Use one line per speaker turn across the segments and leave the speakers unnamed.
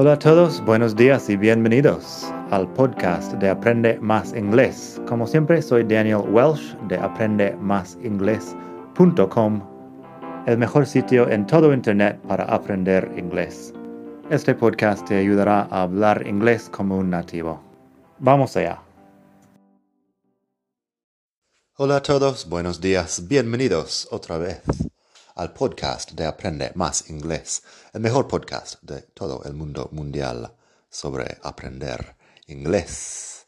Hola a todos, buenos días y bienvenidos al podcast de Aprende Más Inglés. Como siempre, soy Daniel Welsh de aprendemásinglés.com, el mejor sitio en todo Internet para aprender inglés. Este podcast te ayudará a hablar inglés como un nativo. Vamos allá.
Hola a todos, buenos días, bienvenidos otra vez al podcast de Aprende Más Inglés, el mejor podcast de todo el mundo mundial sobre aprender inglés.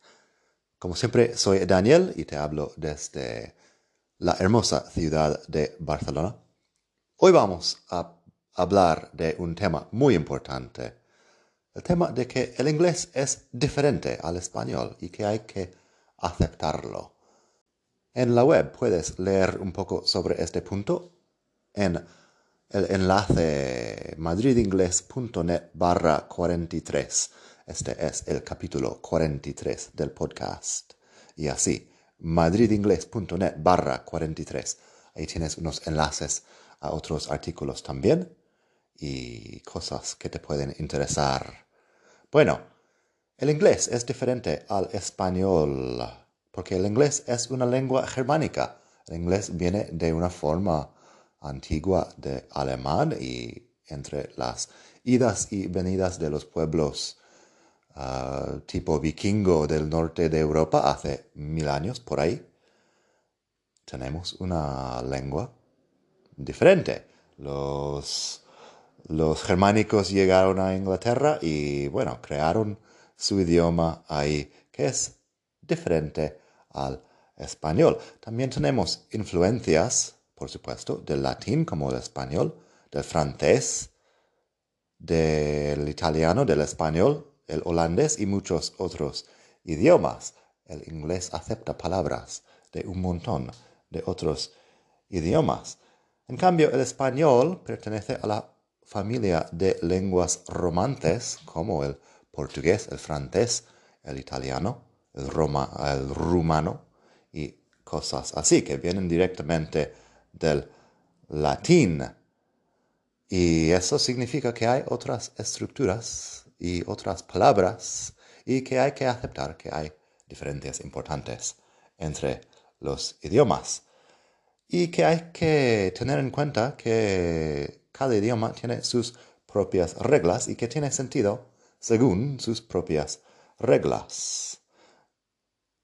Como siempre, soy Daniel y te hablo desde la hermosa ciudad de Barcelona. Hoy vamos a hablar de un tema muy importante, el tema de que el inglés es diferente al español y que hay que aceptarlo. En la web puedes leer un poco sobre este punto en el enlace madridingles.net barra 43. Este es el capítulo 43 del podcast. Y así, madridingles.net barra 43. Ahí tienes unos enlaces a otros artículos también y cosas que te pueden interesar. Bueno, el inglés es diferente al español porque el inglés es una lengua germánica. El inglés viene de una forma antigua de alemán y entre las idas y venidas de los pueblos ah, tipo vikingo del norte de Europa hace mil años por ahí, tenemos una lengua diferente. Los, los germánicos llegaron a Inglaterra y bueno, crearon su idioma ahí, que es diferente al español. También tenemos influencias por supuesto, del latín como del español, del francés, del italiano, del español, el holandés y muchos otros idiomas. El inglés acepta palabras de un montón de otros idiomas. En cambio, el español pertenece a la familia de lenguas romances como el portugués, el francés, el italiano, el, el rumano y cosas así que vienen directamente del latín. Y eso significa que hay otras estructuras y otras palabras y que hay que aceptar que hay diferencias importantes entre los idiomas. Y que hay que tener en cuenta que cada idioma tiene sus propias reglas y que tiene sentido según sus propias reglas.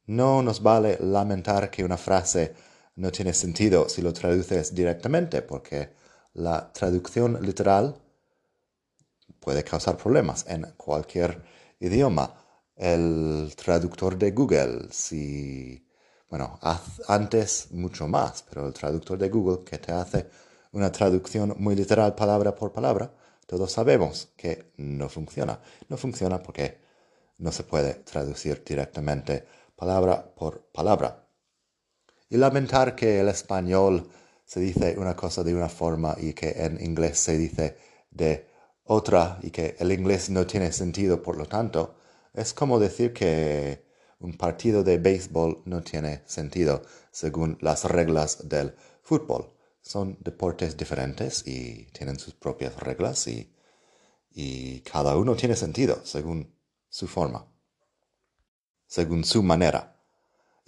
No nos vale lamentar que una frase no tiene sentido si lo traduces directamente, porque la traducción literal puede causar problemas en cualquier idioma. El traductor de Google, si, bueno, antes mucho más, pero el traductor de Google que te hace una traducción muy literal palabra por palabra, todos sabemos que no funciona. No funciona porque no se puede traducir directamente palabra por palabra y lamentar que el español se dice una cosa de una forma y que en inglés se dice de otra y que el inglés no tiene sentido, por lo tanto, es como decir que un partido de béisbol no tiene sentido según las reglas del fútbol. Son deportes diferentes y tienen sus propias reglas y, y cada uno tiene sentido según su forma, según su manera.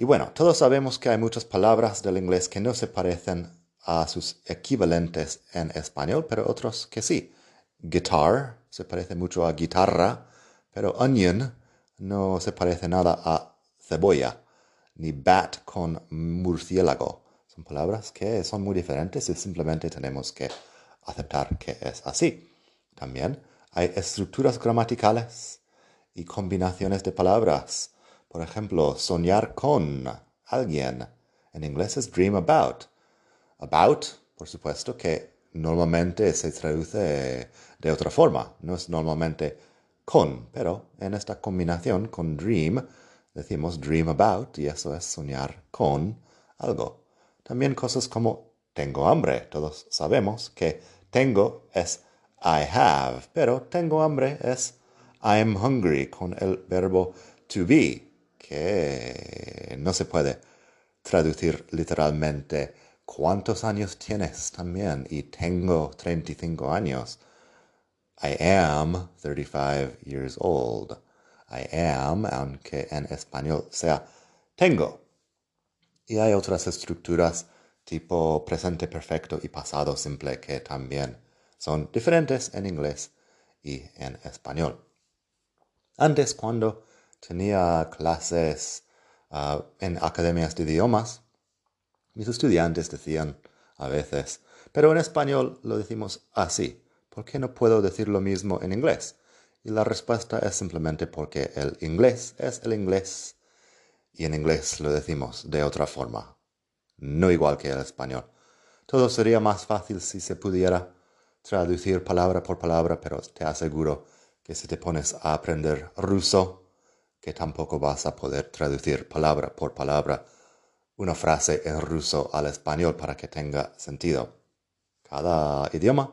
Y bueno, todos sabemos que hay muchas palabras del inglés que no se parecen a sus equivalentes en español, pero otros que sí. Guitar se parece mucho a guitarra, pero onion no se parece nada a cebolla, ni bat con murciélago. Son palabras que son muy diferentes y simplemente tenemos que aceptar que es así. También hay estructuras gramaticales y combinaciones de palabras por ejemplo, soñar con alguien. En inglés es dream about. About, por supuesto, que normalmente se traduce de otra forma. No es normalmente con, pero en esta combinación con dream decimos dream about y eso es soñar con algo. También cosas como tengo hambre. Todos sabemos que tengo es I have, pero tengo hambre es I'm hungry con el verbo to be que no se puede traducir literalmente cuántos años tienes también y tengo 35 años. I am 35 years old. I am, aunque en español sea tengo. Y hay otras estructuras tipo presente perfecto y pasado simple que también son diferentes en inglés y en español. Antes, cuando tenía clases ah, en academias de idiomas, mis estudiantes decían a veces, pero en español lo decimos así. ¿por qué no puedo decir lo mismo en inglés? Y la respuesta es simplemente porque el inglés es el inglés y en inglés lo decimos de otra forma, no igual que el español. Todo sería más fácil si se pudiera traducir palabra por palabra, pero te aseguro que si te pones a aprender ruso, que tampoco vas a poder traducir palabra por palabra una frase en ruso al español para que tenga sentido. Cada idioma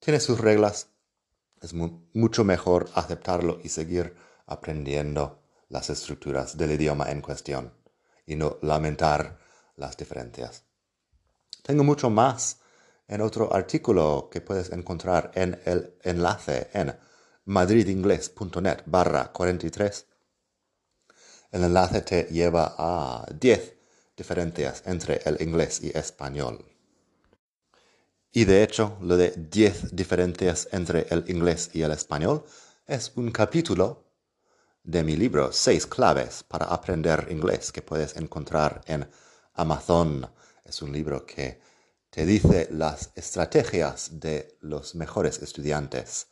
tiene sus reglas. Es mucho mejor aceptarlo y seguir aprendiendo las estructuras del idioma en cuestión y no lamentar las diferencias. Tengo mucho más en otro artículo que puedes encontrar en el enlace en madridingles.net barra 43. El enlace te lleva a 10 diferencias entre el inglés y español. Y de hecho, lo de 10 diferencias entre el inglés y el español es un capítulo de mi libro 6 claves para aprender inglés que puedes encontrar en Amazon. Es un libro que te dice las estrategias de los mejores estudiantes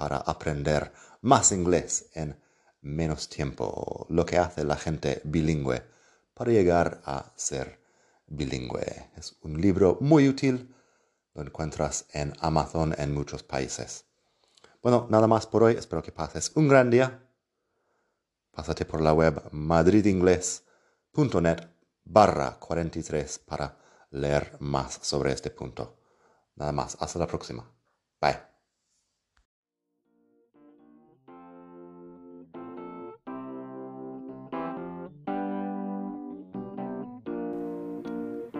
para aprender más inglés en menos tiempo, lo que hace la gente bilingüe para llegar a ser bilingüe. Es un libro muy útil lo encuentras en Amazon en muchos países. Bueno, nada más por hoy. Espero que pases un gran día. Pásate por la web madridingles.net barra 43 para leer más sobre este punto. Nada más. Hasta la próxima. Bye.